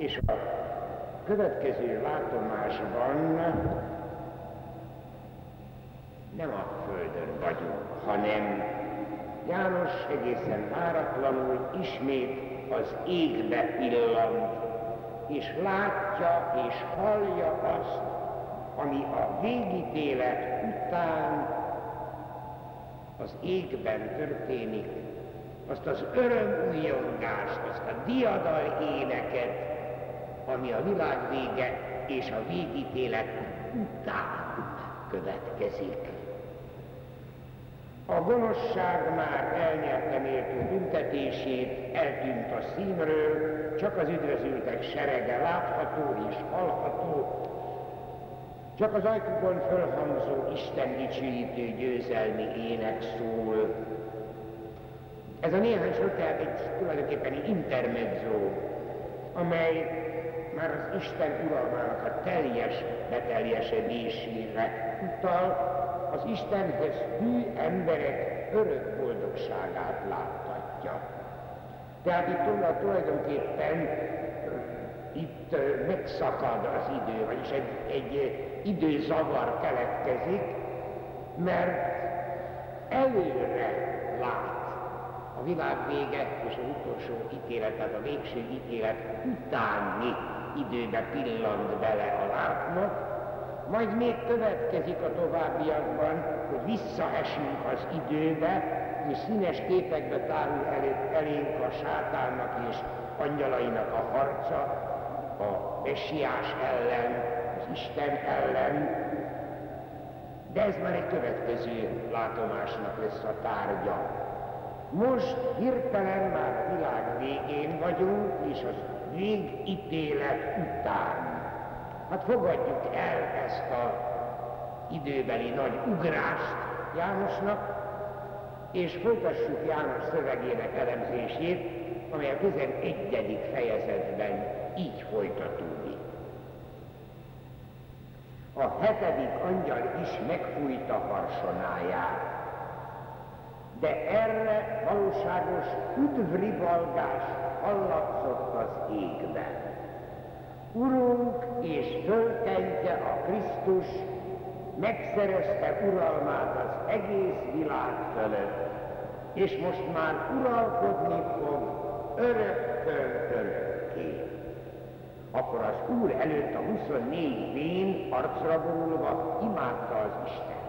és a következő látomásban nem a Földön vagyunk, hanem János egészen váratlanul ismét az égbe pillant, és látja és hallja azt, ami a végítélet után az égben történik, azt az örömújongást, azt a diadal éneket, ami a világ vége és a végítélet után következik. A gonoszság már elnyerte méltó büntetését, eltűnt a színről, csak az üdvözültek serege látható és hallható, csak az ajkukon fölhangzó Isten dicsőítő győzelmi ének szól. Ez a néhány sor tehát egy tulajdonképpen intermezzo, amely már az Isten uralmának a teljes beteljesedésére utal, az Istenhez hű emberek örök boldogságát láthatja. Tehát itt tulajdonképpen itt megszakad az idő, vagyis egy, egy időzavar keletkezik, mert előre lát a világ vége és az utolsó ítélet, tehát a végső ítélet utáni időbe pillant bele a látnak, majd még következik a továbbiakban, hogy visszaesünk az időbe, és színes képekbe tárul elé, elénk a sátánnak és angyalainak a harca, a messiás ellen, az Isten ellen, de ez már egy következő látomásnak lesz a tárgya. Most hirtelen már világ végén vagyunk, és az végítélet után Hát fogadjuk el ezt a időbeli nagy ugrást Jánosnak, és folytassuk János szövegének elemzését, amely a 11. fejezetben így folytatódik. A hetedik angyal is megfújta harsonáját, de erre valóságos üdvrivalgás hallatszott az égben. Urunk és fölkentje a Krisztus, megszerezte uralmát az egész világ fölött, és most már uralkodni fog örökkön örökké. Akkor az Úr előtt a 24 vén arcra borulva imádta az Isten.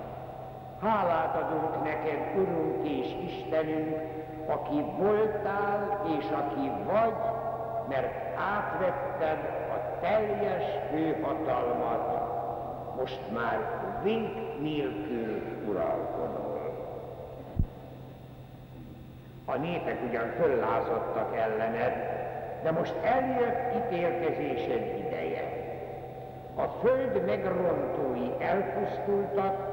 Hálát adunk neked, Urunk és Istenünk, aki voltál és aki vagy, mert átvetted teljes főhatalmat most már vink nélkül uralkodol. A népek ugyan föllázadtak ellened, de most eljött ítélkezésed ideje. A föld megrontói elpusztultak,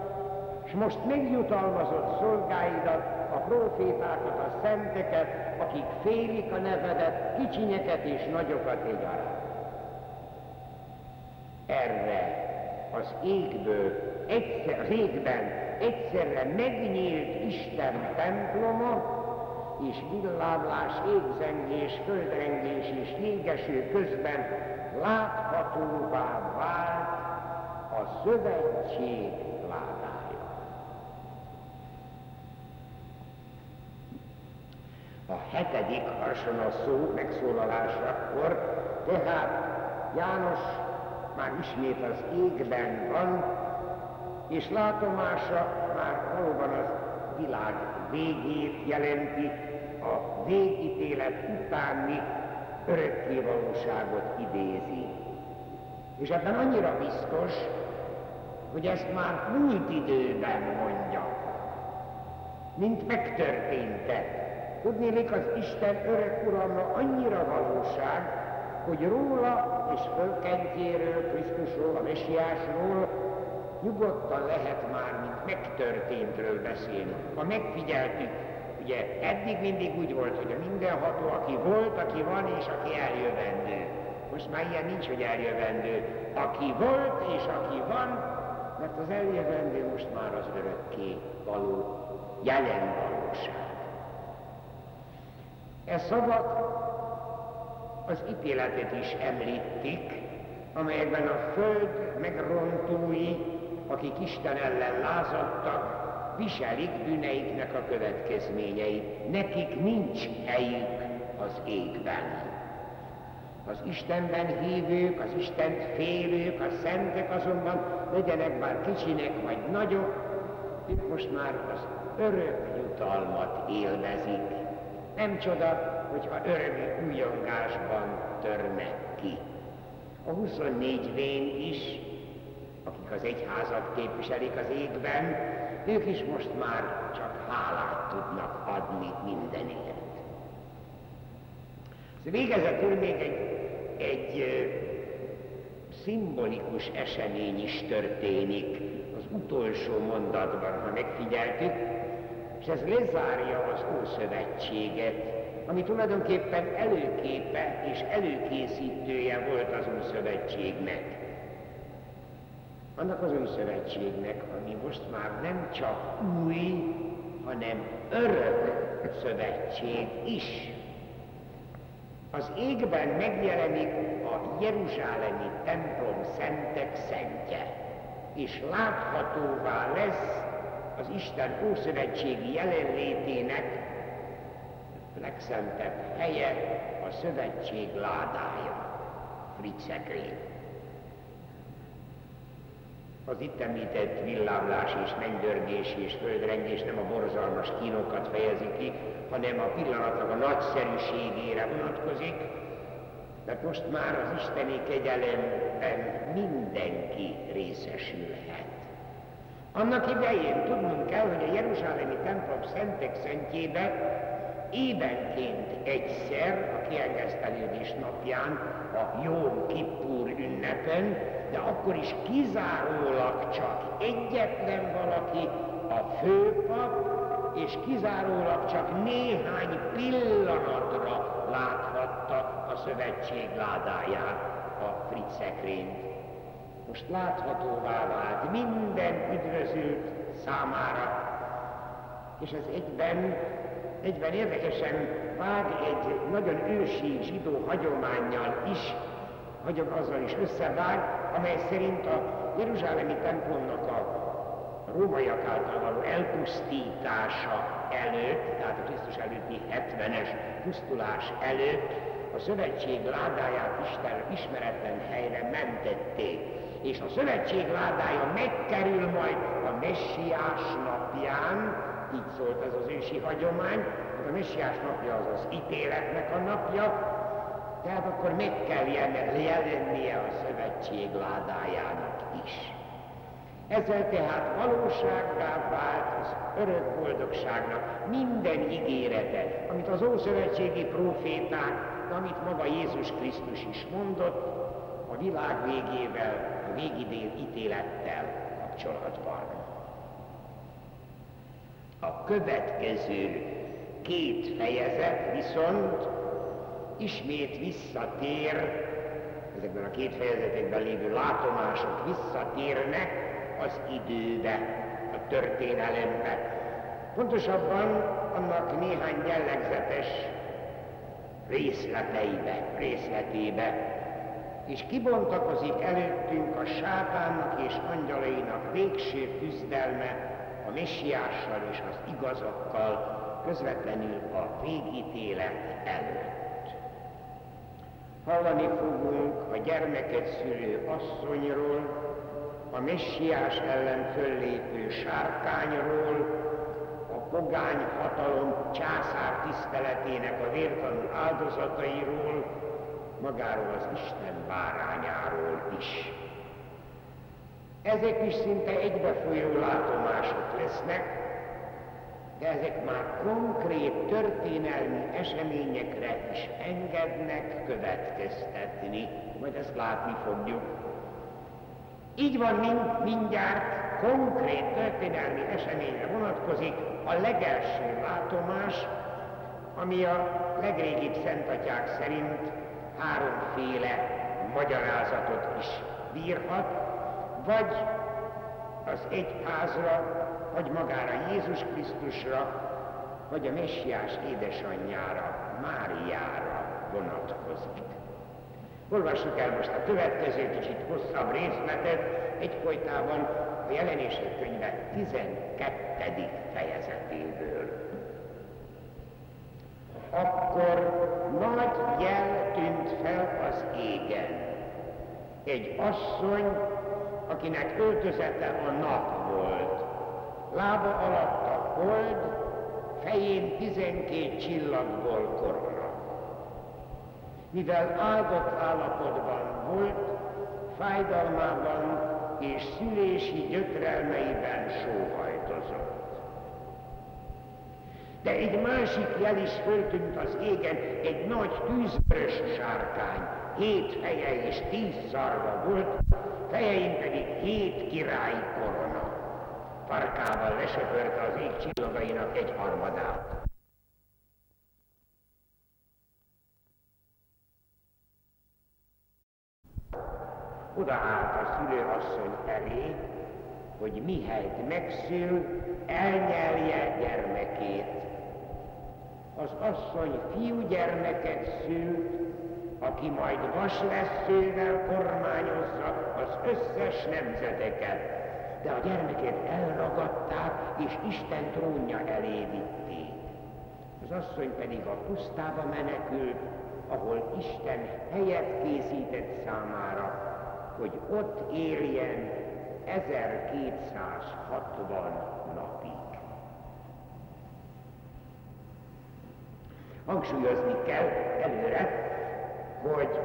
és most megjutalmazott szolgáidat, a profétákat, a szenteket, akik félik a nevedet, kicsinyeket és nagyokat egyaránt erre az égből, egyszer, az égben egyszerre megnyílt Isten temploma, és villámlás, égzengés, földrengés és jégeső közben láthatóvá vált a szövetség ládája. A hetedik hasonló szó megszólalásakor tehát János már ismét az égben van, és látomása már valóban az világ végét jelenti, a végítélet utáni örökké valóságot idézi. És ebben annyira biztos, hogy ezt már múlt időben mondja, mint megtörténtek. Tudnélik, az Isten örök uralma annyira valóság, hogy róla és fölkentjéről, Krisztusról, a Messiásról nyugodtan lehet már, mint megtörténtről beszélni. Ha megfigyeltük, ugye eddig mindig úgy volt, hogy a mindenható, aki volt, aki van és aki eljövendő. Most már ilyen nincs, hogy eljövendő. Aki volt és aki van, mert az eljövendő most már az örökké való jelen valóság. Ez szabad az ítéletet is említik, amelyekben a föld megrontói, akik Isten ellen lázadtak, viselik bűneiknek a következményeit. Nekik nincs helyük az égben. Az Istenben hívők, az Istent félők, a szentek azonban legyenek bár kicsinek vagy nagyok, ők most már az örök jutalmat élvezik. Nem csoda, hogyha örömi újongásban törnek ki. A 24 vén is, akik az egyházat képviselik az égben, ők is most már csak hálát tudnak adni mindenért. Végezetül még egy, egy szimbolikus esemény is történik az utolsó mondatban, ha megfigyeltük, ez lezárja az Ószövetséget, ami tulajdonképpen előképe és előkészítője volt az Ószövetségnek. Annak az Ószövetségnek, ami most már nem csak új, hanem örök szövetség is. Az égben megjelenik a Jeruzsálemi templom szentek szentje, és láthatóvá lesz az Isten ószövetségi jelenlétének legszentebb helye a szövetség ládája, Fritzekrény. Az itt említett villámlás és mennydörgés és földrengés nem a borzalmas kínokat fejezi ki, hanem a pillanatnak a nagyszerűségére vonatkozik, mert most már az isteni kegyelemben mindenki részesülhet. Annak idején tudnunk kell, hogy a Jeruzsálemi templom szentek szentjébe évenként egyszer a kiengesztelődés napján, a Jóm Kippur ünnepen, de akkor is kizárólag csak egyetlen valaki, a főpap, és kizárólag csak néhány pillanatra láthatta a szövetség ládáját, a Fritz szekrényt. Most láthatóvá vált minden üdvözült számára, és ez egyben egyben érdekesen vág egy nagyon ősi zsidó hagyományjal is, hagyom azzal is összevág, amely szerint a Jeruzsálemi templomnak a rómaiak által való elpusztítása előtt, tehát a Krisztus előtti 70-es pusztulás előtt a szövetség ládáját Isten ismeretlen helyre mentették. És a szövetség ládája megkerül majd a messiás napján, így szólt ez az ősi hagyomány, hogy a messiás napja az az ítéletnek a napja, tehát akkor meg kell jelennie a szövetség ládájának is. Ezzel tehát valósággá vált az örök boldogságnak minden ígérete, amit az Ószövetségi proféták, amit maga Jézus Krisztus is mondott, a világ végével, a végítélettel kapcsolatban. A következő két fejezet viszont ismét visszatér, ezekben a két fejezetekben lévő látomások visszatérnek az időbe, a történelembe. Pontosabban annak néhány jellegzetes részleteibe, részletébe, és kibontakozik előttünk a sátánnak és angyalainak végső küzdelme a messiással és az igazokkal közvetlenül a végítélet előtt. Hallani fogunk a gyermeket szülő asszonyról, a messiás ellen föllépő sárkányról, a pogány hatalom császár tiszteletének a vértanú áldozatairól, magáról az Isten bárányáról is. Ezek is szinte egybefolyó látomások lesznek, de ezek már konkrét történelmi eseményekre is engednek következtetni, majd ezt látni fogjuk. Így van mind, mindjárt konkrét történelmi eseményre vonatkozik a legelső látomás, ami a legrégibb szentatyák szerint háromféle magyarázatot is bírhat, vagy az egyházra, vagy magára Jézus Krisztusra, vagy a messiás édesanyjára, Máriára vonatkozik. Olvassuk el most a következő kicsit hosszabb részletet, egyfolytában a jelenések könyve 12. fejezetéből. Akkor nagy jel Egy asszony, akinek öltözete a nap volt. Lába alatt a hold, fején tizenkét csillagból korona. Mivel áldott állapotban volt, fájdalmában és szülési gyötrelmeiben sóhajtozott. De egy másik jel is föltűnt az égen, egy nagy tűzvörös sárkány, hét feje és tíz szarva volt, fejein pedig hét királyi korona. Farkával lesöpörte az ég csillagainak egy harmadát. Odaállt a szülőasszony elé, hogy mihelyt megszül, elnyelje gyermekét. Az asszony fiúgyermeket szült, aki majd vasleszővel kormányozza az összes nemzeteket. De a gyermeket elragadták, és Isten trónja elé vitték. Az asszony pedig a pusztába menekült, ahol Isten helyet készített számára, hogy ott éljen 1260 napig. Hangsúlyozni kell előre, hogy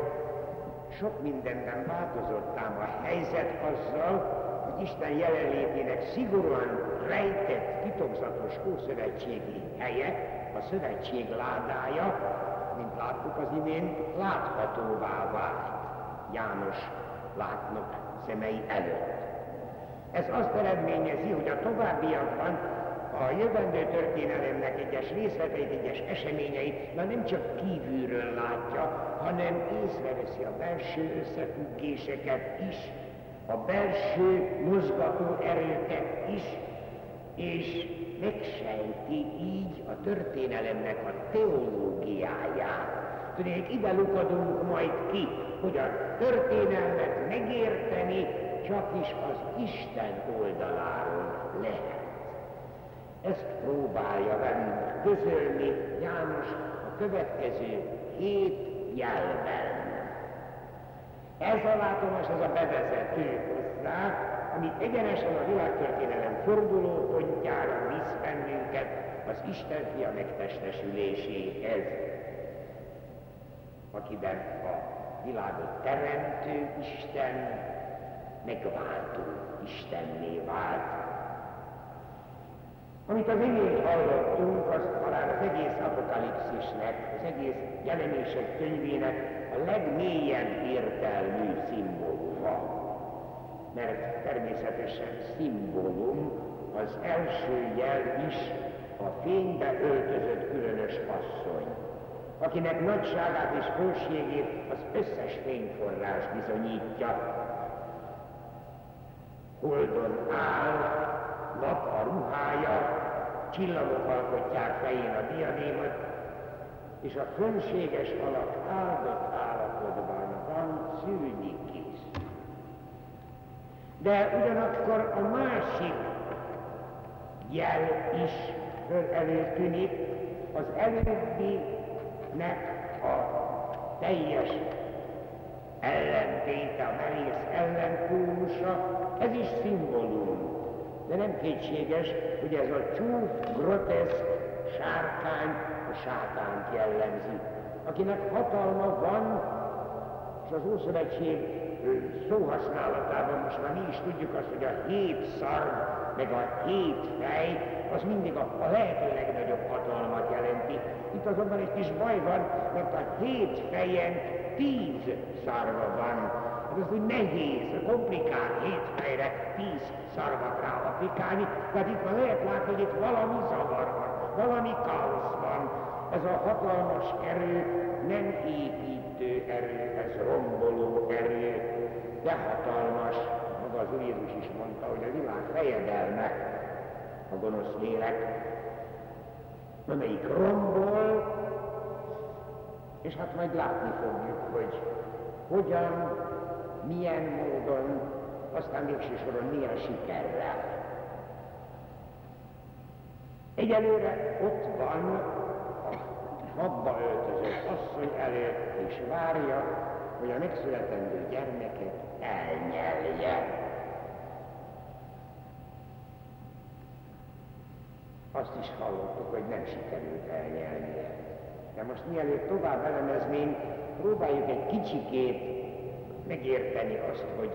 sok mindenben változott ám a helyzet azzal, hogy Isten jelenlétének szigorúan rejtett, titokzatos ószövetségi helye, a szövetség ládája, mint láttuk az imént, láthatóvá vált János látnak szemei előtt. Ez azt eredményezi, hogy a továbbiakban a jövendő történelemnek egyes részleteit, egyes eseményeit már nem csak kívülről látja, hanem észreveszi a belső összefüggéseket is, a belső mozgató erőket is, és megsejti így a történelemnek a teológiáját. Tudnék, ide lukadunk majd ki, hogy a történelmet megérteni csak is az Isten oldaláról lehet. Ezt próbálja velünk közölni János a következő hét jelben. Ez a látomás, ez a bevezető hozzá, ami egyenesen a világtörténelem forduló pontjára visz bennünket az Isten fia megtestesüléséhez, akiben a világot teremtő Isten megváltó Istenné vált. Amit az imént hallottunk, az talán az egész apokalipszisnek, az egész jelenések könyvének a legmélyebb értelmű szimbóluma. Mert természetesen szimbólum az első jel is a fénybe öltözött különös asszony akinek nagyságát és főségét az összes fényforrás bizonyítja. Holdon áll, nap a ruhája, csillagok alkotják fején a diadémot, és a fönséges alak áldott állapotban van szűni kész. De ugyanakkor a másik jel is föl előtűnik, az előbbi nek a teljes ellentéte, a merész ellenpólusa, ez is szimbólum. De nem kétséges, hogy ez a csúf, groteszk sárkány a sátánt jellemzi, akinek hatalma van, és az Ószövetség szóhasználatában most már mi is tudjuk azt, hogy a hét szarv, meg a hét fej, az mindig a, a lehető legnagyobb hatalmat jelenti. Itt azonban egy kis baj van, mert a hét fejen tíz szarva van. Az úgy nehéz, komplikált hét fejre tíz szarvat rá applikálni, tehát itt már lehet látni, hogy itt valami zavar van, valami káosz van. Ez a hatalmas erő nem építő erő, ez romboló erő, de hatalmas. Maga az Úr Jézus is mondta, hogy a világ fejedelme a gonosz lélek, amelyik rombol, És hát majd látni fogjuk, hogy hogyan, milyen módon, aztán végső soron milyen sikerrel. Egyelőre ott van a habba öltözött asszony előtt, és várja, hogy a megszületendő gyermeket elnyelje. Azt is hallottuk, hogy nem sikerült elnyelnie. De most mielőtt tovább elemeznénk, próbáljuk egy kicsikét megérteni azt, hogy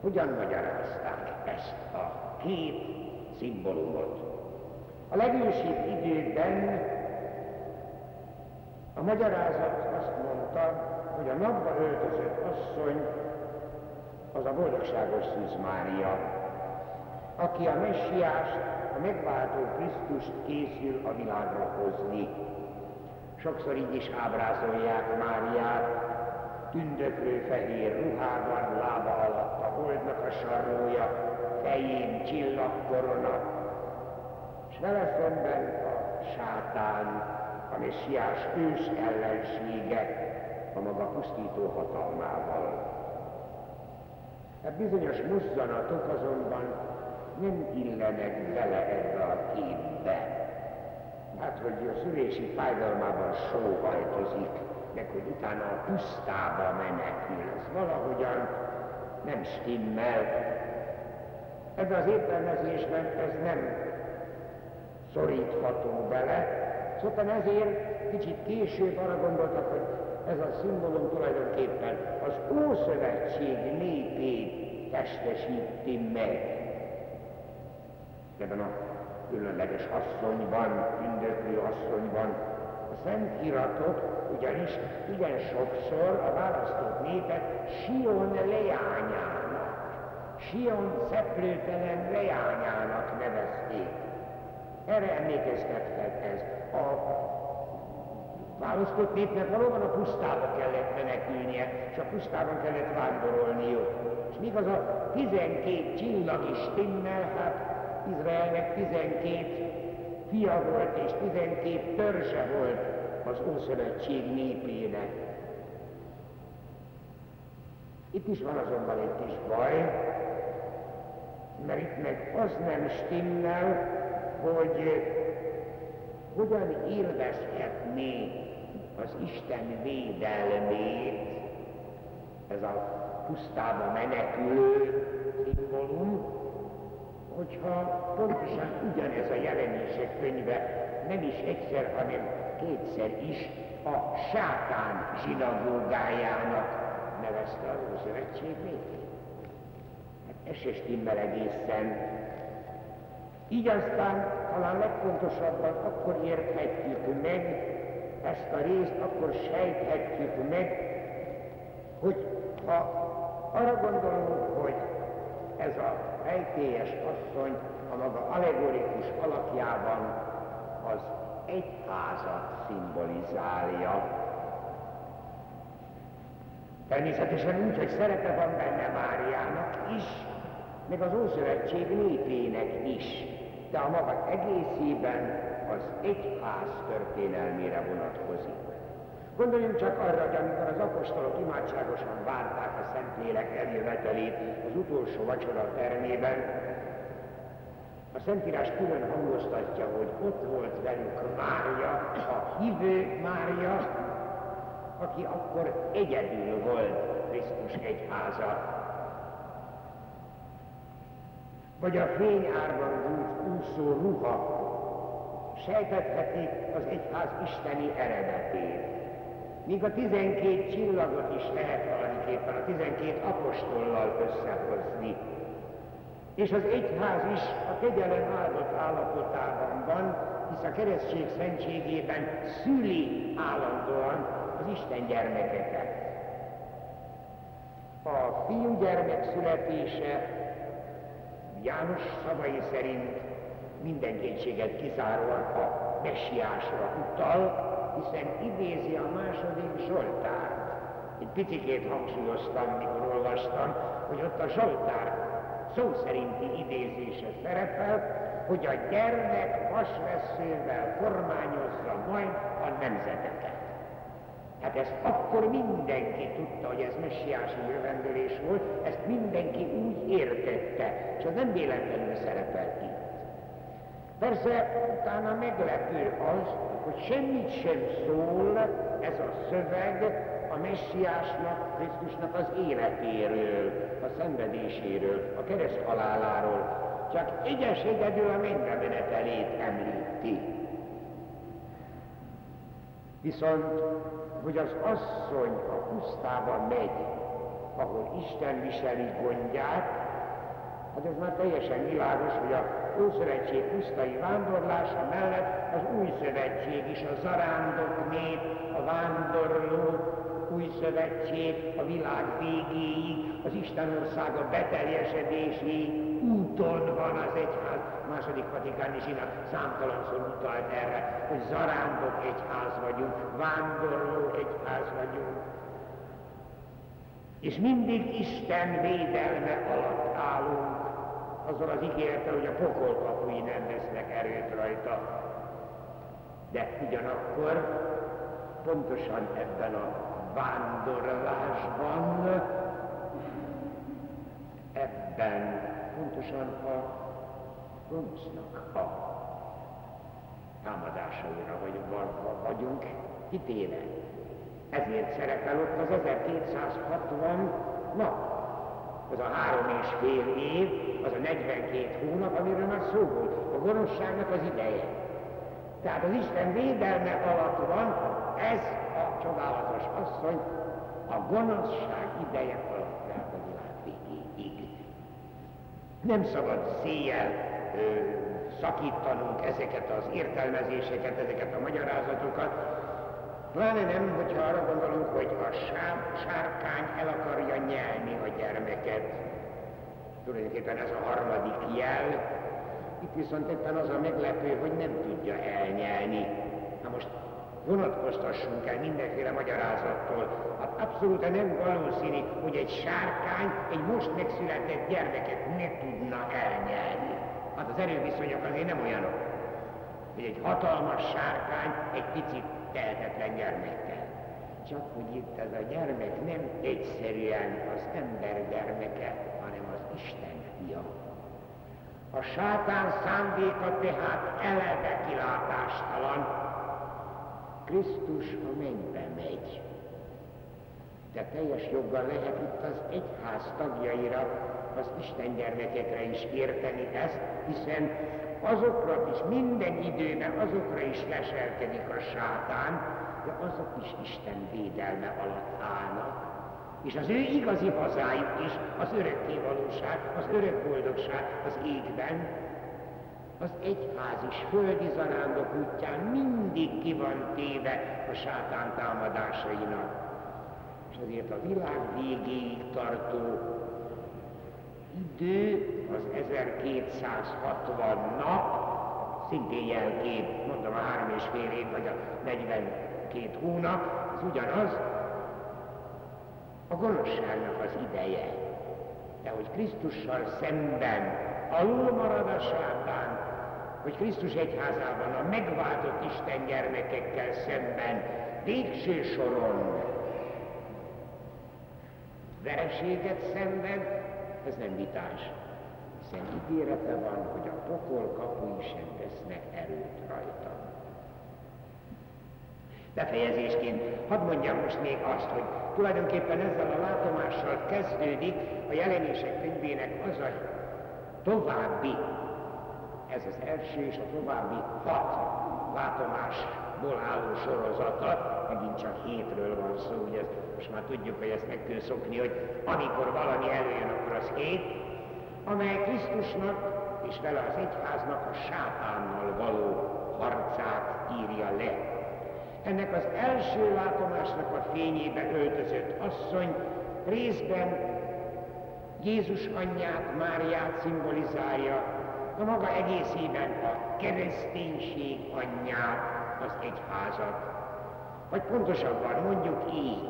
hogyan magyarázták ezt a két szimbólumot. A legősibb időkben a magyarázat azt mondta, hogy a napba öltözött asszony az a boldogságos Szűz Mária, aki a messiást, a megváltó Krisztust készül a világra hozni. Sokszor így is ábrázolják Máriát, tündöklő fehér ruhában, lába alatt a holdnak a sarrója, fején csillagkorona, és vele szemben a sátán, a messiás ős ellensége, a maga pusztító hatalmával. Hát bizonyos mozzanatok azonban nem illenek bele ebbe a képbe. Hát, hogy a szülési fájdalmában sóhajtozik, meg hogy utána a pusztába menekül, ez valahogyan nem stimmel. Ebben az értelmezésben ez nem szorítható bele, szóval ezért kicsit később arra gondoltak, hogy ez a szimbólum tulajdonképpen az Ószövetség népét testesíti meg. Ebben a különleges asszonyban, ündöklő asszonyban a Szentiratok ugyanis igen sokszor a választott népet Sion leányának, Sion szeplőtelen leányának nevezték. Erre emlékeztethet ez. A választott népnek valóban a pusztába kellett menekülnie, és a pusztában kellett vándorolniuk. És míg az a 12 csillag is timmel, hát Izraelnek 12 fia volt, és 12 törzse volt az Ószövetség népének. Itt is van azonban egy kis baj, mert itt meg az nem stimmel, hogy hogyan élvezhetné az Isten védelmét, ez a pusztába menekülő szimbólum, hogyha pontosan ugyanez a jelenések könyve nem is egyszer, hanem kétszer is a sátán zsinagógájának nevezte az Ószövetség népét. Hát ez se stimmel egészen. Így aztán talán legfontosabban akkor érthetjük meg, ezt a részt akkor sejthetjük meg, hogy ha arra gondolunk, hogy ez a rejtélyes asszony a maga allegorikus alakjában az egyházat szimbolizálja. Természetesen úgy, hogy szerepe van benne Máriának is, meg az Ószövetség népének is, de a maga egészében az egyház történelmére vonatkozik. Gondoljunk csak arra, hogy amikor az apostolok imádságosan várták a Szentlélek eljövetelét az utolsó vacsora termében, a Szentírás külön hangoztatja, hogy ott volt velük Mária, a hívő Mária, aki akkor egyedül volt Krisztus egyháza. Vagy a fényárban úszó ruha sejtethetik az egyház isteni eredetét. Míg a tizenkét csillagot is lehet valamiképpen a tizenkét apostollal összehozni. És az egyház is a kegyelem áldott állapotában van, hisz a keresztség szentségében szüli állandóan az Isten gyermekeket. A fiú gyermek születése János szavai szerint minden kétséget kizáróan a messiásra utal, hiszen idézi a második Zsoltárt. Egy picikét hangsúlyoztam, mikor olvastam, hogy ott a Zsoltár szó szerinti idézése szerepel, hogy a gyermek vasveszővel formányozza majd a nemzeteket. Hát ezt akkor mindenki tudta, hogy ez messiási jövendőlés volt, ezt mindenki úgy értette, csak nem véletlenül szerepelt itt. Persze utána meglepő az, hogy semmit sem szól ez a szöveg a messiásnak, Krisztusnak az életéről, a szenvedéséről, a kereszt haláláról, csak egyes egyedül a mennybemenetelét említi. Viszont, hogy az asszony a pusztába megy, ahol Isten viseli gondját, hát ez már teljesen világos, hogy a Ószövetség pusztai vándorlása mellett az új szövetség is, a zarándok nép, a vándorló, új szövetség a világ végéig, az Isten országa beteljesedéséig úton van az egyház. Második vatikáni zsinat számtalanszor utalt erre, hogy zarándok egyház vagyunk, vándorló egyház vagyunk. És mindig Isten védelme alatt állunk, azzal az ígérete, hogy a pokol kapui nem vesznek erőt rajta. De ugyanakkor pontosan ebben a vándorlásban, ebben pontosan a gonosznak a támadásaira vagy vagyunk kitéve. Ezért szerepel ott az 1260 nap. Az a három és fél év, az a 42 hónap, amiről már szó volt. A gonoszságnak az ideje. Tehát az Isten védelme alatt van ez a csodálatos asszony a gonoszság ideje alatt lehet a világ végéig. Nem szabad széjjel ö, szakítanunk ezeket az értelmezéseket, ezeket a magyarázatokat, pláne nem, hogyha arra gondolunk, hogy a sár, sárkány el akarja nyelni a gyermeket. Tulajdonképpen ez a harmadik jel. Itt viszont éppen az a meglepő, hogy nem tudja elnyelni. Na most vonatkoztassunk el mindenféle magyarázattól. Hát abszolút nem valószínű, hogy egy sárkány egy most megszületett gyermeket ne tudna elnyelni. Hát az erőviszonyok azért nem olyanok, hogy egy hatalmas sárkány egy picit tehetetlen gyermekkel. Csak hogy itt ez a gyermek nem egyszerűen az ember gyermeke, hanem az Isten fia. A sátán szándéka tehát eleve kilátástalan, Krisztus a mennybe megy. De teljes joggal lehet itt az egyház tagjaira, az Isten gyermekekre is érteni ezt, hiszen azokra is minden időben azokra is leselkedik a sátán, de azok is Isten védelme alatt állnak. És az ő igazi hazájuk is az örökké valóság, az örök boldogság az égben, az egyház is földi zarándok útján mindig ki van téve a sátán támadásainak. És azért a világ végéig tartó idő az 1260 nap, szintén jelkép, mondom a három és fél év, vagy a 42 hónap, az ugyanaz, a gonoszságnak az ideje. De hogy Krisztussal szemben alul marad a sátán, hogy Krisztus egyházában a megváltott Isten gyermekekkel szemben végső soron vereséget szenved, ez nem vitás, hiszen ígérete van, hogy a pokol kapui sem vesznek erőt rajta. Befejezésként hadd mondjam most még azt, hogy tulajdonképpen ezzel a látomással kezdődik a jelenések könyvének az a további ez az első és a további hat látomásból álló sorozata, megint csak hétről van szó, ugye most már tudjuk, hogy ezt meg kell szokni, hogy amikor valami előjön, akkor az hét, amely Krisztusnak és vele az egyháznak a sátánnal való harcát írja le. Ennek az első látomásnak a fényébe öltözött asszony részben Jézus anyját, Máriát szimbolizálja, a maga egészében a kereszténység anyját, az egyházat. Vagy pontosabban mondjuk így,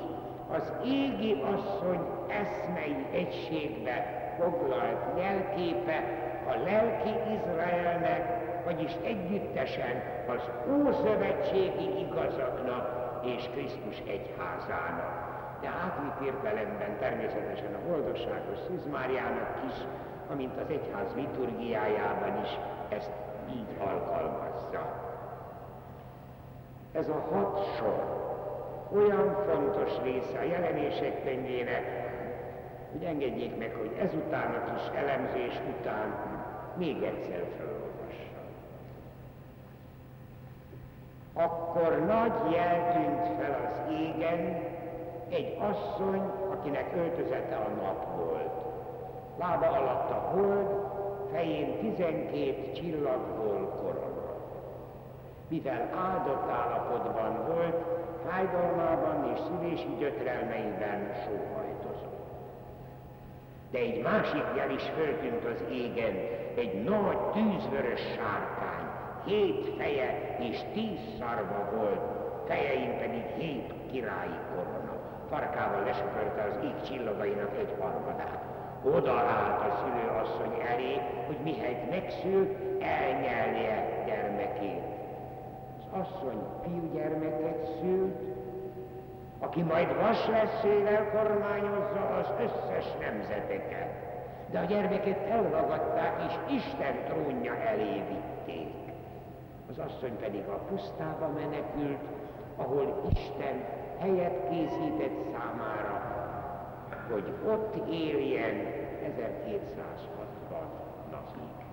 az égi asszony eszmei egységbe foglalt jelképe a lelki Izraelnek, vagyis együttesen az ószövetségi igazaknak és Krisztus egyházának. De átvitt értelemben természetesen a boldogságos Szűz Máriának is, amint az egyház liturgiájában is ezt így alkalmazza. Ez a hat sor olyan fontos része a jelenések könyvének, hogy engedjék meg, hogy ezután a kis elemzés után még egyszer felolvassam. Akkor nagy jel tűnt fel az égen, egy asszony, akinek öltözete a nap volt. Lába alatt a hold, fején tizenkét csillagból korona. Mivel áldott állapotban volt, fájdalmában és szülési gyötrelmeiben sóhajtozott. De egy másik jel is föltűnt az égen, egy nagy tűzvörös sárkány, hét feje és tíz szarva volt, fejein pedig hét királyi korona. Farkával lesöpörte az ég csillagainak egy harmadát. Oda állt a szülőasszony elé, hogy mihelyt megszül, elnyelje gyermekét. Asszony fiúgyermeket szült, aki majd vasleszével kormányozza az összes nemzeteket. De a gyermeket elragadták, és Isten trónja elé vitték. Az asszony pedig a pusztába menekült, ahol Isten helyet készített számára, hogy ott éljen 1260 napig.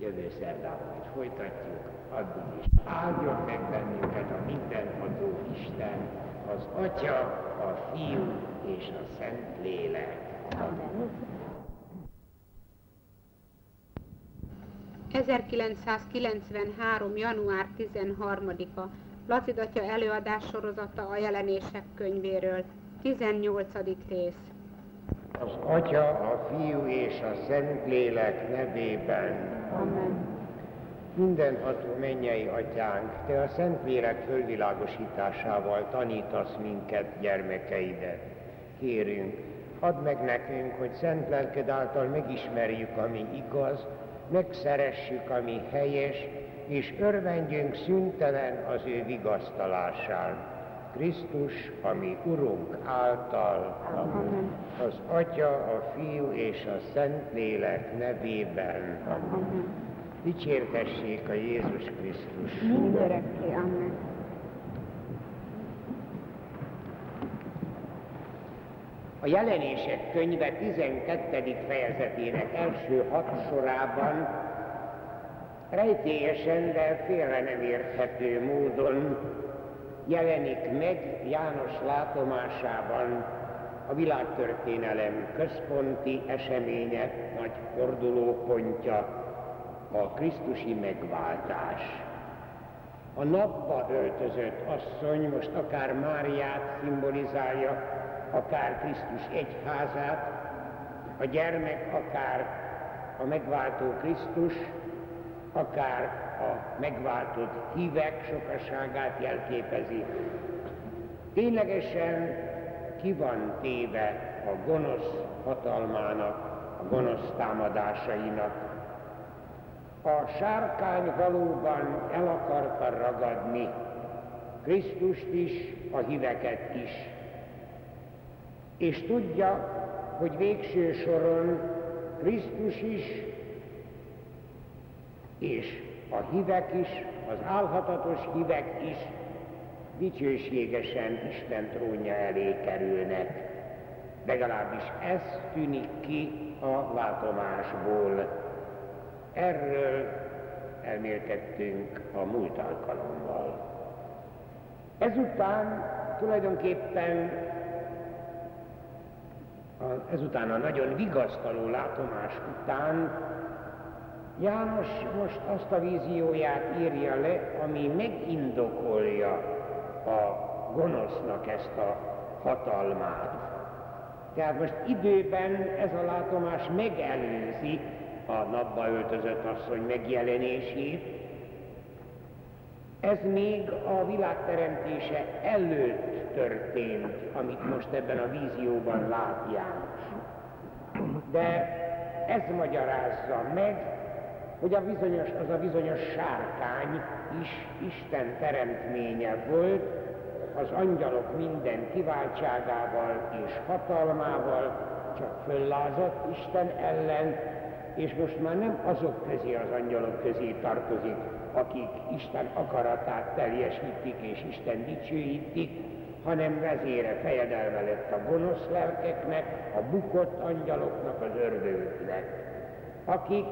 Jövő szerdán majd folytatjuk, addig is áldjon meg bennünket a mindenható Isten, az Atya, a Fiú és a Szent Lélek. Amen. 1993. január 13-a Placid Atya előadás a jelenések könyvéről. 18. rész. Az Atya, a Fiú és a Szentlélek nevében. Amen. Mindenható mennyei atyánk, Te a Szentlélek fölvilágosításával tanítasz minket, gyermekeidet. Kérünk, add meg nekünk, hogy szent lelked által megismerjük, ami igaz, megszeressük, ami helyes, és örvendjünk szüntelen az ő vigasztalásán. Krisztus, ami Urunk által, Amen. az Atya, a Fiú és a Szentlélek nevében. Amen. Dicsértessék a Jézus Krisztus. Mindörökké. Amen. A jelenések könyve 12. fejezetének első hat sorában rejtélyesen, de félre nem érthető módon jelenik meg János látomásában a világtörténelem központi eseménye, nagy fordulópontja, a Krisztusi megváltás. A napba öltözött asszony most akár Máriát szimbolizálja, akár Krisztus egyházát, a gyermek akár a megváltó Krisztus, akár a megváltott hívek sokaságát jelképezi. Ténylegesen ki van téve a gonosz hatalmának, a gonosz támadásainak. A sárkány valóban el akarta ragadni Krisztust is, a híveket is. És tudja, hogy végső soron Krisztus is és a hívek is, az álhatatos hívek is dicsőségesen Isten trónja elé kerülnek. Legalábbis ez tűnik ki a látomásból. Erről elmélkedtünk a múlt alkalommal. Ezután tulajdonképpen ezután a nagyon vigasztaló látomás után János most azt a vízióját írja le, ami megindokolja a gonosznak ezt a hatalmát. Tehát most időben ez a látomás megelőzi a napba öltözött asszony megjelenését. Ez még a világteremtése előtt történt, amit most ebben a vízióban lát János. De ez magyarázza meg, hogy a bizonyos, az a bizonyos sárkány is Isten teremtménye volt, az angyalok minden kiváltságával és hatalmával csak föllázadt Isten ellen, és most már nem azok közé, az angyalok közé tartozik, akik Isten akaratát teljesítik és Isten dicsőítik, hanem vezére fejedelme lett a gonosz lelkeknek, a bukott angyaloknak, az ördögüknek, akik,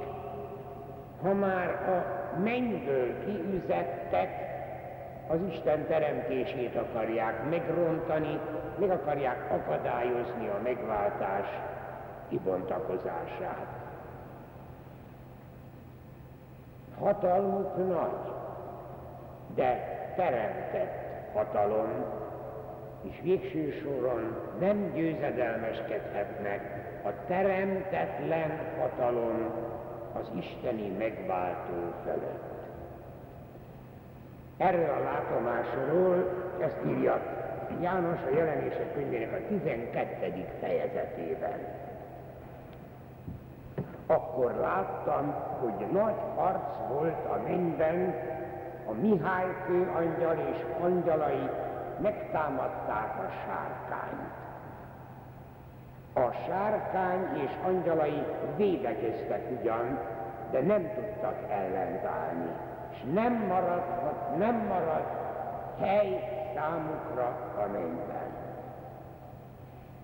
ha már a mennyből kiüzettek, az Isten teremtését akarják megrontani, meg akarják akadályozni a megváltás kibontakozását. Hatalmuk nagy, de teremtett hatalom, és végső soron nem győzedelmeskedhetnek a teremtetlen hatalom az isteni megváltó felett. Erről a látomásról ezt írja János a jelenések könyvének a 12. fejezetében. Akkor láttam, hogy nagy harc volt a mennyben, a Mihály angyal és angyalai megtámadták a sárkányt. A sárkány és angyalai védekeztek ugyan, de nem tudtak ellentállni és nem maradhat, nem marad hely számukra a mennyben.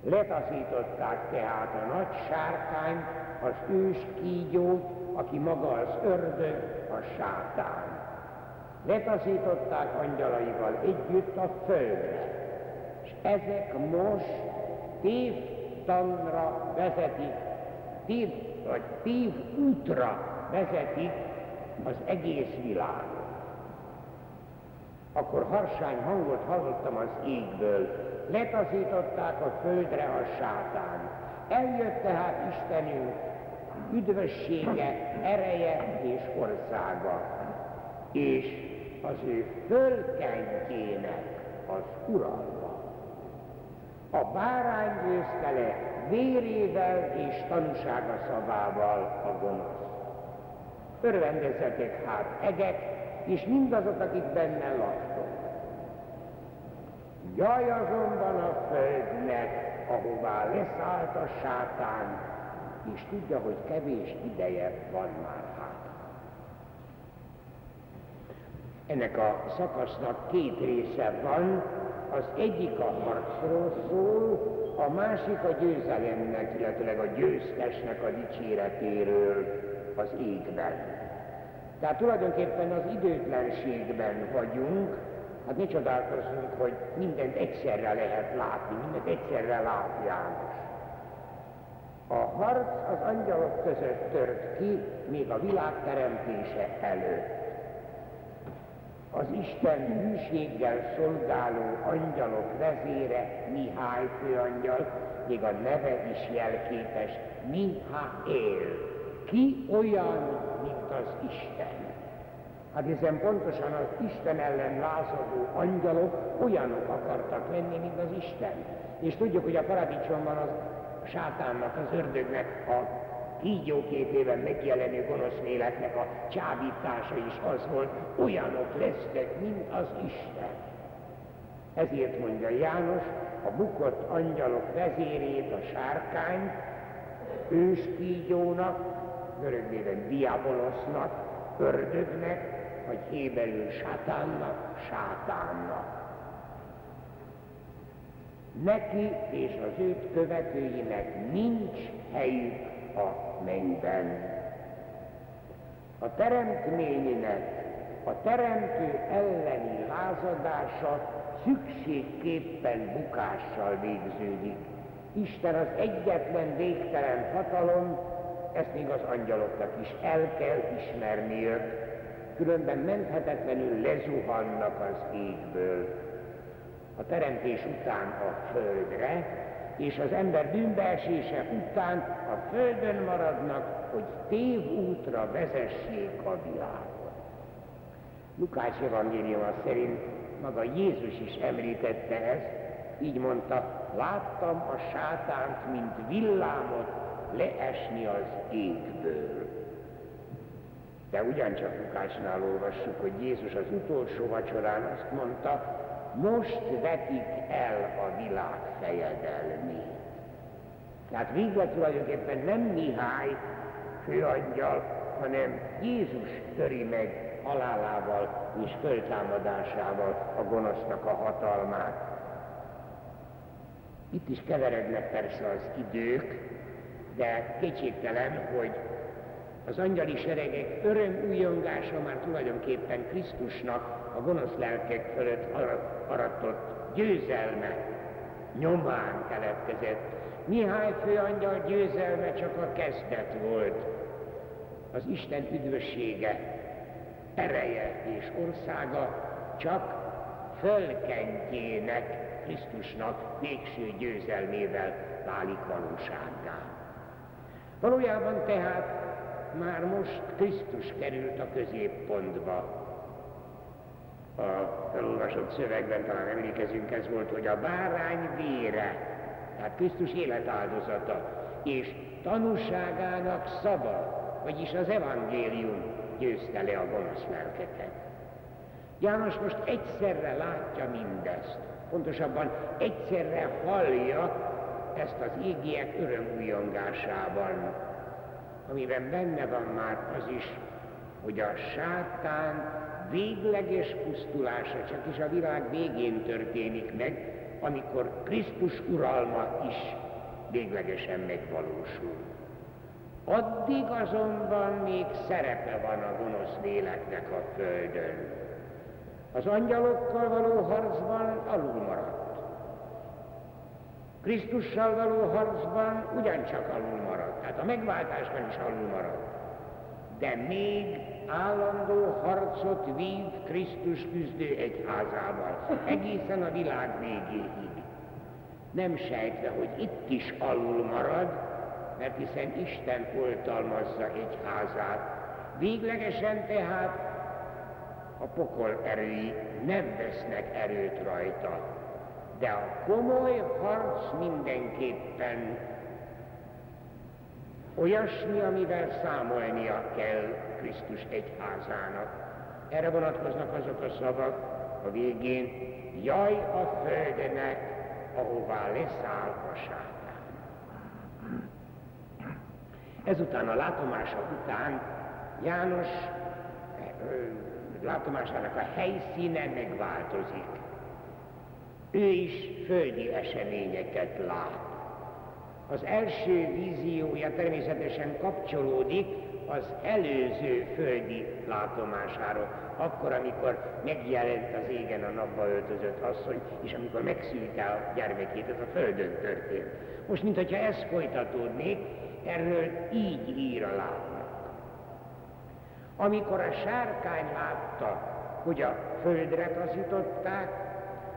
Letaszították tehát a nagy sárkány, az ős kígyót, aki maga az ördög, a sátán. Letaszították angyalaival együtt a földre, és ezek most tévtanra vezetik, tév, vagy tév útra vezetik az egész világon. Akkor harsány hangot hallottam az égből, letaszították a földre a sátán. Eljött tehát Istenünk üdvössége, ereje és országa, és az ő fölkentjének az uralma. A bárány győzte le vérével és tanúsága szavával a gonosz. Örvendezzetek hát egek, és mindazok, akik benne laktok. Jaj azonban a földnek, ahová leszállt a sátán, és tudja, hogy kevés ideje van már hát. Ennek a szakasznak két része van, az egyik a harcról szól, a másik a győzelemnek, illetve a győztesnek a dicséretéről az égben. Tehát tulajdonképpen az időtlenségben vagyunk, hát ne csodálkozzunk, hogy mindent egyszerre lehet látni, mindent egyszerre lát János. A harc az angyalok között tört ki, még a világ teremtése előtt. Az Isten hűséggel szolgáló angyalok vezére, Mihály főangyal, még a neve is jelképes, Miháél. Ki olyan, mint az Isten? Hát hiszen pontosan az Isten ellen lázadó angyalok olyanok akartak lenni, mint az Isten. És tudjuk, hogy a paradicsomban az sátánnak, az ördögnek a kígyóképében megjelenő gonosz léleknek a csábítása is az volt, olyanok lesznek, mint az Isten. Ezért mondja János, a bukott angyalok vezérét, a sárkányt, őskígyónak, görög néven diabolosznak, ördögnek, vagy héberül sátánnak, sátánnak. Neki és az őt követőinek nincs helyük a mennyben. A teremtménynek a teremtő elleni lázadása szükségképpen bukással végződik. Isten az egyetlen végtelen hatalom, ezt még az angyaloknak is el kell ismerniük, különben menthetetlenül lezuhannak az égből a teremtés után a földre, és az ember bűnbeesése után a földön maradnak, hogy tévútra vezessék a világot. Lukács evangéliuma szerint maga Jézus is említette ezt, így mondta, láttam a sátánt, mint villámot leesni az égből. De ugyancsak Lukásnál olvassuk, hogy Jézus az utolsó vacsorán azt mondta, most vetik el a világ fejedelmét. Tehát végre tulajdonképpen nem Mihály főangyal, hanem Jézus töri meg halálával és föltámadásával a gonosznak a hatalmát. Itt is keverednek persze az idők, de kétségtelen, hogy az angyali seregek örömújongása már tulajdonképpen Krisztusnak a gonosz lelkek fölött aratott győzelme nyomán keletkezett. Mihály főangyal győzelme csak a kezdet volt. Az Isten üdvössége, ereje és országa csak fölkentjének Krisztusnak végső győzelmével válik valósággá. Valójában tehát már most Krisztus került a középpontba. A felolvasott szövegben talán emlékezünk, ez volt, hogy a bárány vére, tehát Krisztus életáldozata, és tanúságának szava, vagyis az evangélium győzte le a gonosz lelkeket. János most egyszerre látja mindezt, pontosabban egyszerre hallja ezt az égiek örömújongásában, amiben benne van már az is, hogy a sátán végleges pusztulása csak is a világ végén történik meg, amikor Krisztus uralma is véglegesen megvalósul. Addig azonban még szerepe van a gonosz léleknek a földön. Az angyalokkal való harcban alul maradt. Krisztussal való harcban ugyancsak alul maradt, tehát a megváltásban is alul maradt. De még állandó harcot vív Krisztus küzdő egyházával, egészen a világ végéig. Nem sejtve, hogy itt is alul marad, mert hiszen Isten oltalmazza egyházát. Véglegesen tehát a pokol erői nem vesznek erőt rajta, de a komoly harc mindenképpen olyasmi, amivel számolnia kell Krisztus egyházának. Erre vonatkoznak azok a szavak a végén, jaj a földnek, ahová leszáll a sátán. Ezután a látomása után János látomásának a helyszíne megváltozik ő is földi eseményeket lát. Az első víziója természetesen kapcsolódik az előző földi látomásáról, akkor, amikor megjelent az égen a napba öltözött asszony, és amikor megszülte a gyermekét, ez a földön történt. Most, mintha ez folytatódnék, erről így ír a látnak. Amikor a sárkány látta, hogy a földre taszították,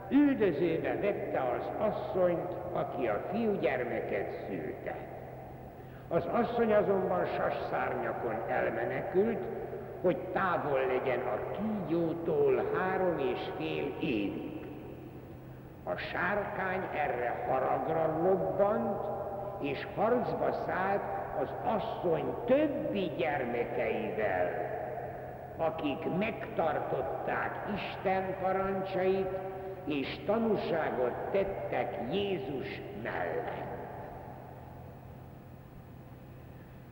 üldözőbe vette az asszonyt, aki a fiúgyermeket szülte. Az asszony azonban sasszárnyakon elmenekült, hogy távol legyen a kígyótól három és fél évig. A sárkány erre haragra lobbant, és harcba szállt az asszony többi gyermekeivel, akik megtartották Isten parancsait, és tanúságot tettek Jézus mellett.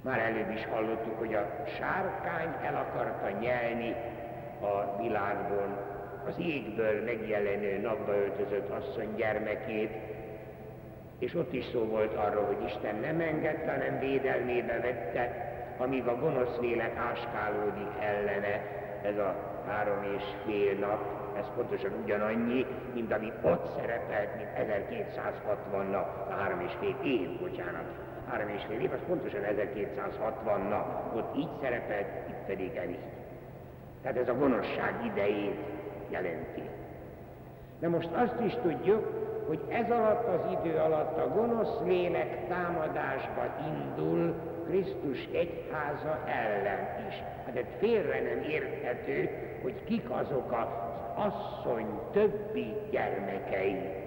Már előbb is hallottuk, hogy a sárkány el akarta nyelni a világból az égből megjelenő napba öltözött asszony gyermekét, és ott is szó volt arról, hogy Isten nem engedte, hanem védelmébe vette, amíg a gonosz lélek áskálódik ellene ez a három és fél nap, ez pontosan ugyanannyi, mint ami ott szerepelt, mint 1260 nap, a három és fél év, bocsánat. Három és fél év, az pontosan 1260 nap, ott így szerepelt, itt pedig el így. Tehát ez a gonoszság idejét jelenti. De most azt is tudjuk, hogy ez alatt az idő alatt a gonosz lélek támadásba indul Krisztus egyháza ellen is. Hát félre nem érthető, hogy kik azok a asszony többi gyermekei.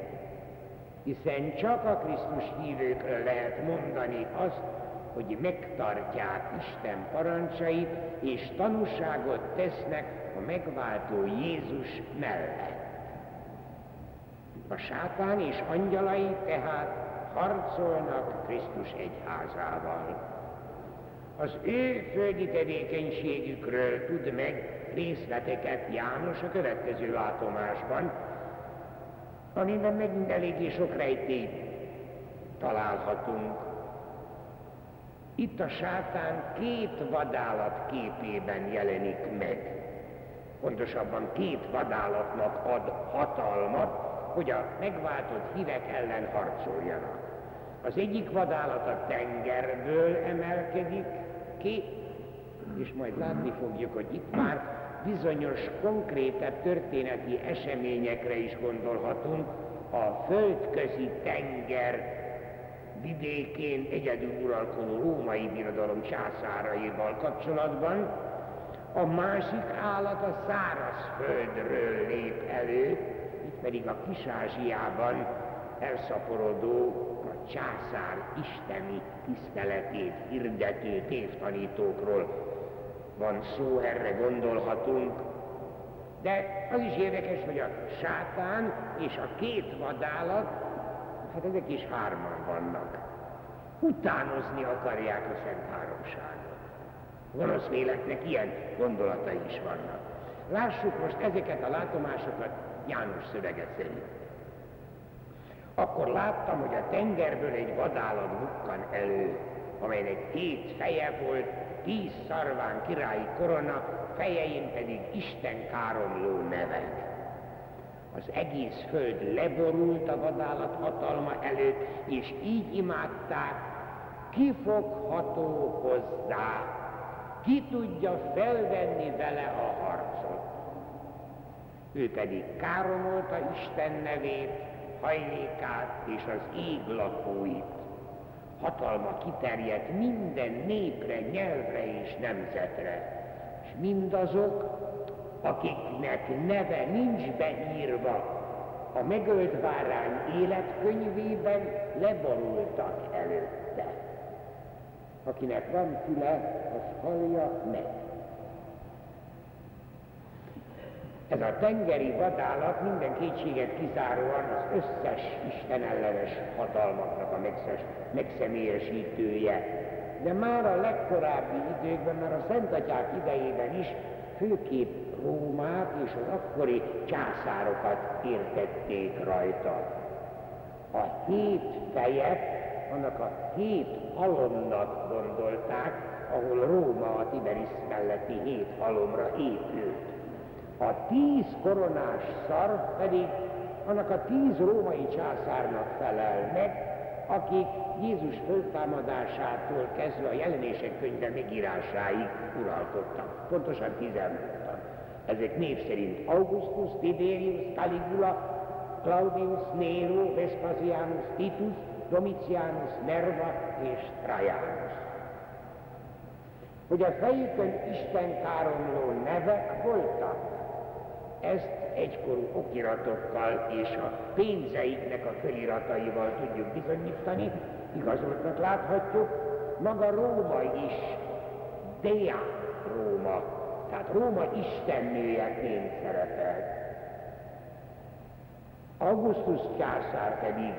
Hiszen csak a Krisztus hívőkről lehet mondani azt, hogy megtartják Isten parancsait, és tanúságot tesznek a megváltó Jézus mellett. A sátán és angyalai tehát harcolnak Krisztus egyházával. Az ő földi tevékenységükről tud meg részleteket János a következő látomásban, amiben megint eléggé sok rejtét találhatunk. Itt a sátán két vadállat képében jelenik meg. Pontosabban két vadállatnak ad hatalmat, hogy a megváltott hívek ellen harcoljanak. Az egyik vadállat a tengerből emelkedik ki, és majd látni fogjuk, hogy itt már bizonyos konkrétebb történeti eseményekre is gondolhatunk, a földközi tenger vidékén egyedül uralkodó római birodalom császáraival kapcsolatban, a másik állat a száraz földről lép elő, itt pedig a Kis-Ázsiában elszaporodó a császár isteni tiszteletét hirdető tévtanítókról van szó, erre gondolhatunk, de az is érdekes, hogy a sátán és a két vadállat, hát ezek is hárman vannak. Utánozni akarják a Szent Háromságot. Gonosz léleknek ilyen gondolatai is vannak. Lássuk most ezeket a látomásokat János szövege szerint. Akkor láttam, hogy a tengerből egy vadállat bukkan elő, amelynek két feje volt, tíz szarván királyi korona, fejein pedig Isten káromló nevek. Az egész föld leborult a vadállat hatalma előtt, és így imádták, kifogható hozzá, ki tudja felvenni vele a harcot. Ő pedig káromolta Isten nevét, hajlékát és az ég lakóit hatalma kiterjedt minden népre, nyelvre és nemzetre. És mindazok, akiknek neve nincs beírva a megölt várány életkönyvében, leborultak előtte. Akinek van füle, az hallja meg. Ez a tengeri vadállat minden kétséget kizáróan az összes Isten ellenes hatalmaknak a megszemélyesítője. De már a legkorábbi időkben, már a Szentatyák idejében is főképp Rómát és az akkori császárokat értették rajta. A hét fejet annak a hét halomnak gondolták, ahol Róma a Tiberis melletti hét halomra épült. A tíz koronás szar pedig annak a tíz római császárnak felel meg, akik Jézus föltámadásától kezdve a jelenések könyve megírásáig uralkodtak. Pontosan tizen voltak. Ezek név szerint Augustus, Tiberius, Caligula, Claudius, Nero, Vespasianus, Titus, Domitianus, Nerva és Trajanus. Hogy a fejükön Isten káromló nevek voltak, ezt egykorú okiratokkal és a pénzeiknek a felirataival tudjuk bizonyítani, igazoltnak láthatjuk, maga Róma is, Dea Róma, tehát Róma istennőjeként szerepel. Augustus császár pedig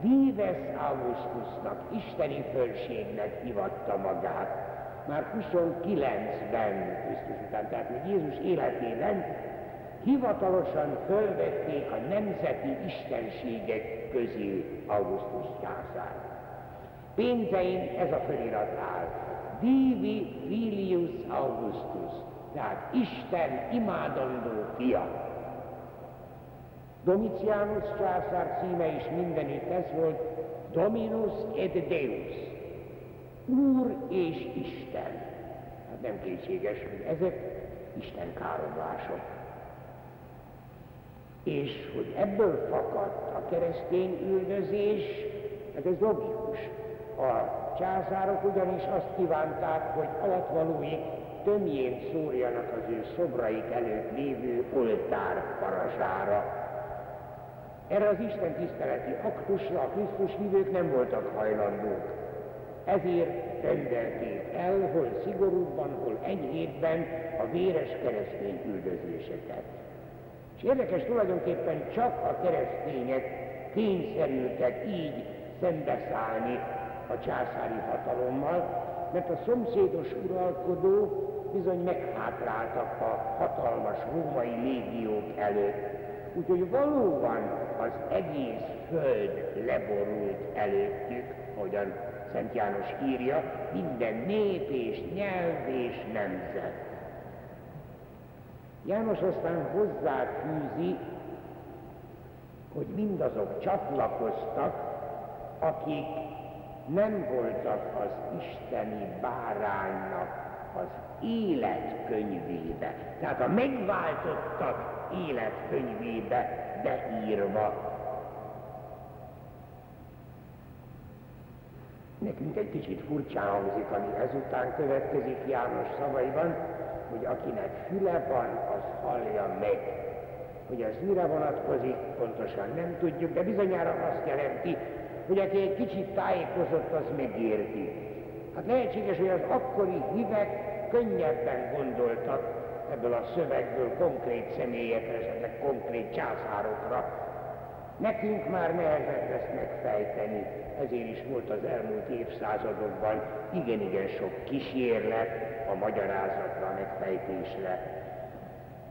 Vives Augustusnak, isteni fölségnek hivatta magát, már 29-ben Krisztus után, tehát még Jézus életében hivatalosan fölvették a nemzeti istenségek közül Augustus császár. Pénzein ez a felirat áll. Divi Filius Augustus, tehát Isten imádandó fia. Domitianus császár címe is mindenütt ez volt, Dominus et Deus, Úr és Isten. Hát nem kétséges, hogy ezek Isten káromlások és hogy ebből fakadt a keresztény üldözés, hát ez logikus. A császárok ugyanis azt kívánták, hogy alatvalóik tömjén szórjanak az ő szobraik előtt lévő oltár parazsára. Erre az Isten tiszteleti aktusra a Krisztus hívők nem voltak hajlandók. Ezért rendelték el, hol szigorúbban, hol enyhétben a véres keresztény üldözéseket. És érdekes tulajdonképpen csak a keresztények kényszerültek így szembeszállni a császári hatalommal, mert a szomszédos uralkodó bizony meghátráltak a hatalmas római légiók előtt. Úgyhogy valóban az egész föld leborult előttük, ahogyan Szent János írja, minden nép és nyelv és nemzet. János aztán hozzáfűzi, hogy mindazok csatlakoztak, akik nem voltak az isteni báránynak az életkönyvébe, tehát a megváltottak életkönyvébe beírva. Nekünk egy kicsit furcsán hangzik, ami ezután következik János szavaiban, hogy akinek füle van, az hallja meg. Hogy az mire vonatkozik, pontosan nem tudjuk, de bizonyára azt jelenti, hogy aki egy kicsit tájékozott, az megérti. Hát lehetséges, hogy az akkori hívek könnyebben gondoltak ebből a szövegből konkrét személyekre, esetleg konkrét császárokra. Nekünk már nehezebb lesz megfejteni, ezért is volt az elmúlt évszázadokban igen-igen sok kísérlet a magyarázatra, megfejtésre.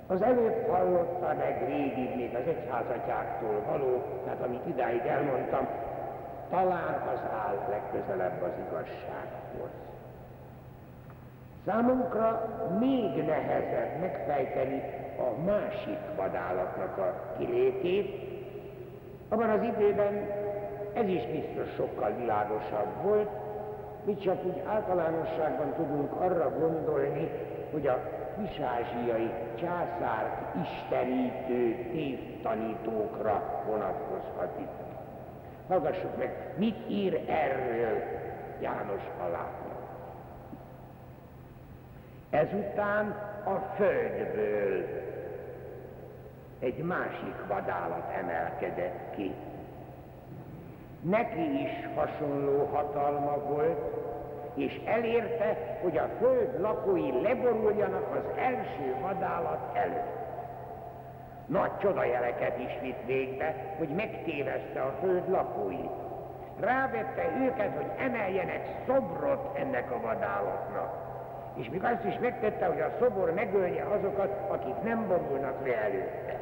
Az előbb hallotta meg régi, még az egyházatyáktól való, tehát amit idáig elmondtam, talán az áll legközelebb az igazsághoz. Számunkra még nehezebb megfejteni a másik vadállatnak a kilétét. Abban az időben ez is biztos sokkal világosabb volt, mi csak úgy általánosságban tudunk arra gondolni, hogy a kisázsiai császárt istenítő tévtanítókra vonatkozhat itt. Hallgassuk meg, mit ír erről János Aláknak. Ezután a földből egy másik vadállat emelkedett ki. Neki is hasonló hatalma volt, és elérte, hogy a föld lakói leboruljanak az első vadállat előtt. Nagy csodajeleket is vitt végbe, hogy megtéveszte a föld lakóit. Rávette őket, hogy emeljenek szobrot ennek a vadállatnak. És még azt is megtette, hogy a szobor megölje azokat, akik nem borulnak le előtte.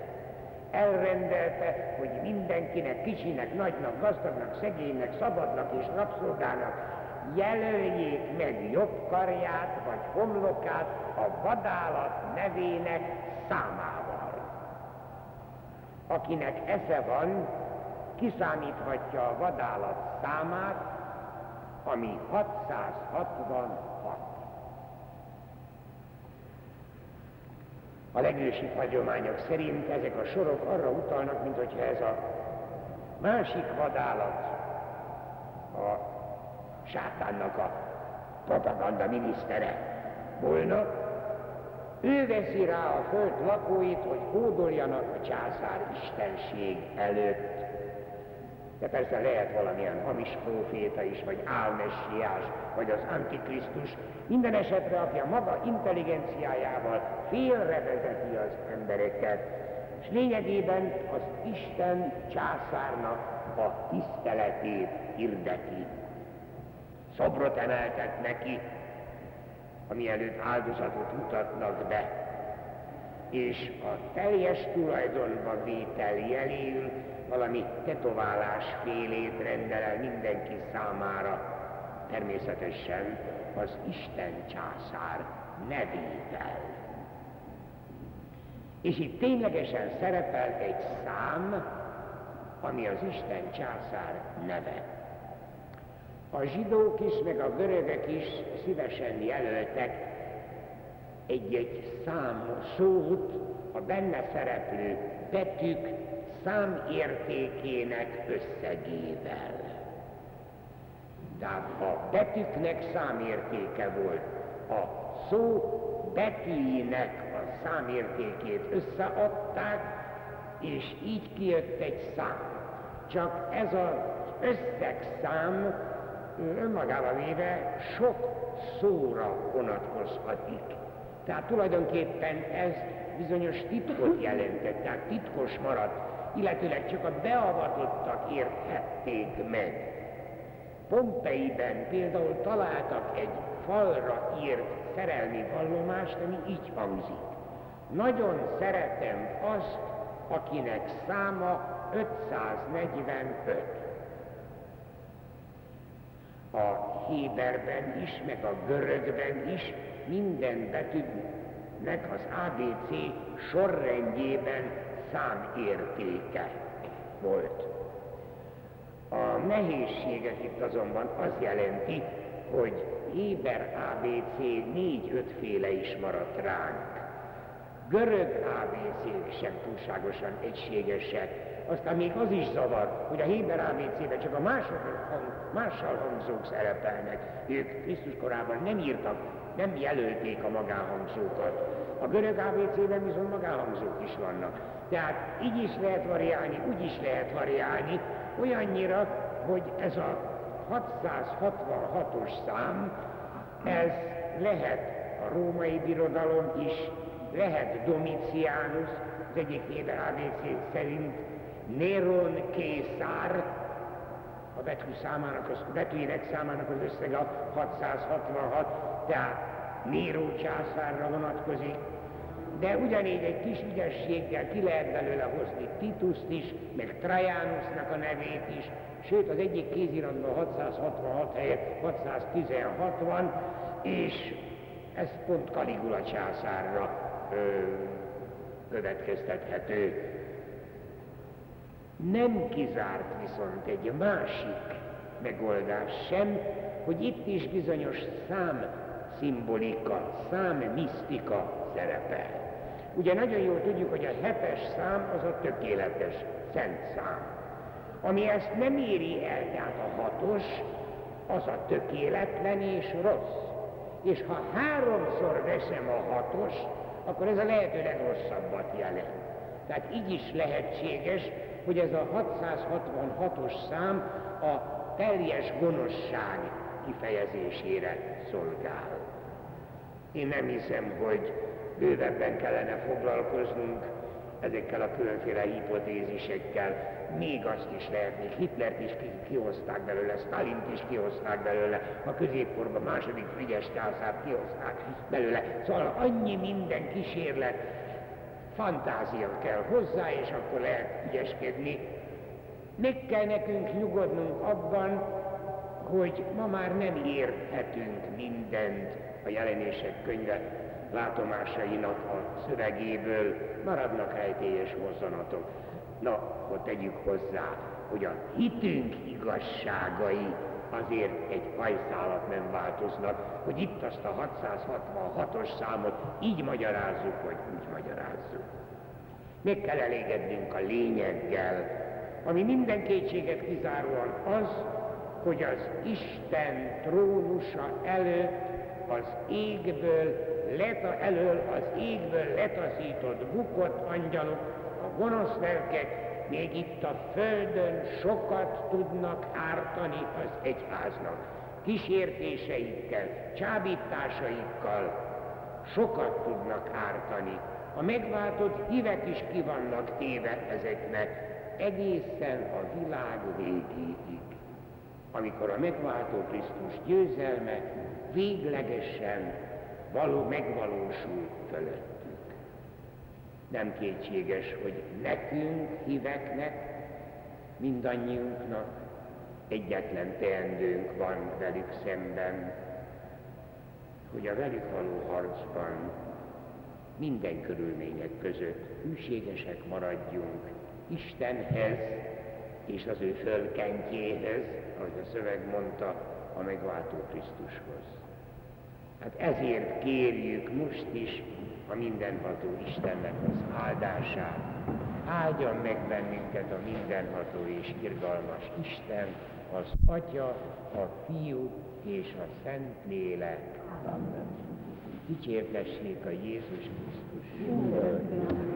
Elrendelte, hogy mindenkinek, kicsinek, nagynak, gazdagnak, szegénynek, szabadnak és rabszolgának jelöljék meg jobb karját vagy homlokát a vadállat nevének számával. Akinek esze van, kiszámíthatja a vadállat számát, ami 666. A legősi hagyományok szerint ezek a sorok arra utalnak, mint hogyha ez a másik vadállat a sátánnak a propaganda minisztere volna, ő veszi rá a föld lakóit, hogy hódoljanak a császár istenség előtt. De persze lehet valamilyen hamis proféta is, vagy álmessiás, vagy az antikrisztus. Minden esetre, aki a maga intelligenciájával félrevezeti az embereket, és lényegében az Isten császárnak a tiszteletét hirdeti. Szobrot emeltet neki, ami előtt áldozatot mutatnak be, és a teljes tulajdonba vétel jeléül valami tetoválás félét rendel el mindenki számára, természetesen az Isten császár nevével. És itt ténylegesen szerepel egy szám, ami az Isten császár neve. A zsidók is, meg a görögök is szívesen jelöltek egy-egy szám szót a benne szereplő betűk számértékének összegével. Tehát a betűknek számértéke volt, a szó betűinek a számértékét összeadták, és így kijött egy szám. Csak ez az összegszám önmagában véve sok szóra vonatkozhatik. Tehát tulajdonképpen ez bizonyos titkot jelentett, tehát titkos maradt, illetőleg csak a beavatottak érthették meg. Pompeiben például találtak egy falra írt szerelmi vallomást, ami így hangzik. Nagyon szeretem azt, akinek száma 545. A Héberben is, meg a görögben is minden betűnek az ABC sorrendjében számértéke volt. A nehézséget itt azonban az jelenti, hogy Héber ABC négy-ötféle is maradt ránk. Görög ABC-k sem túlságosan egységesek. Aztán még az is zavar, hogy a Héber ABC-ben csak a mások hang, mással hangzók szerepelnek. Ők Krisztus korában nem írtak, nem jelölték a magánhangzókat. A görög ABC-ben viszont magánhangzók is vannak. Tehát így is lehet variálni, úgy is lehet variálni, olyannyira, hogy ez a 666-os szám, ez lehet a római birodalom is, lehet Domitianus, az egyik Héber ABC szerint Néron Készár, a betű számának, az, betűjének számának az összege a 666, tehát Néró császárra vonatkozik, de ugyanígy egy kis ügyességgel ki lehet belőle hozni Tituszt is, meg Trajanusnak a nevét is, sőt az egyik kéziratban 666 helyett 616 van, és ez pont Caligula császárra ö, következtethető. Nem kizárt viszont egy másik megoldás sem, hogy itt is bizonyos szám szimbolika, szám misztika szerepel. Ugye nagyon jól tudjuk, hogy a hetes szám az a tökéletes szent szám. Ami ezt nem éri el, tehát a hatos, az a tökéletlen és rossz. És ha háromszor veszem a hatos, akkor ez a lehető legrosszabbat jelent. Tehát így is lehetséges, hogy ez a 666-os szám a teljes gonoszság kifejezésére szolgál. Én nem hiszem, hogy bővebben kellene foglalkoznunk ezekkel a különféle hipotézisekkel. Még azt is lehet, még Hitlert is kihozták belőle, Stalint is kihozták belőle, a középkorban második Frigyes császárt kihozták belőle. Szóval annyi minden kísérlet, fantázia kell hozzá, és akkor lehet ügyeskedni. Meg kell nekünk nyugodnunk abban, hogy ma már nem érthetünk mindent a jelenések könyve látomásainak a szövegéből maradnak rejtélyes mozzanatok. Na, akkor tegyük hozzá, hogy a hitünk igazságai azért egy hajszálat nem változnak, hogy itt azt a 666-os számot így magyarázzuk, vagy úgy magyarázzuk. Meg kell elégednünk a lényeggel, ami minden kétséget kizáróan az, hogy az Isten trónusa előtt az égből leta, elől az égből letaszított bukott angyalok, a gonosz lelkek még itt a földön sokat tudnak ártani az egyháznak. Kísértéseikkel, csábításaikkal sokat tudnak ártani. A megváltott hívek is ki vannak téve ezeknek egészen a világ végéig, amikor a megváltó Krisztus győzelme véglegesen való megvalósul fölöttük. Nem kétséges, hogy nekünk, híveknek, mindannyiunknak egyetlen teendőnk van velük szemben, hogy a velük való harcban minden körülmények között hűségesek maradjunk Istenhez és az ő fölkentjéhez, ahogy a szöveg mondta, a megváltó Krisztushoz. Hát ezért kérjük most is a mindenható Istennek az áldását. Áldjon meg bennünket a mindenható és irgalmas Isten, az Atya, a Fiú és a Szent Lélek. Dicsértessék a Jézus Krisztus.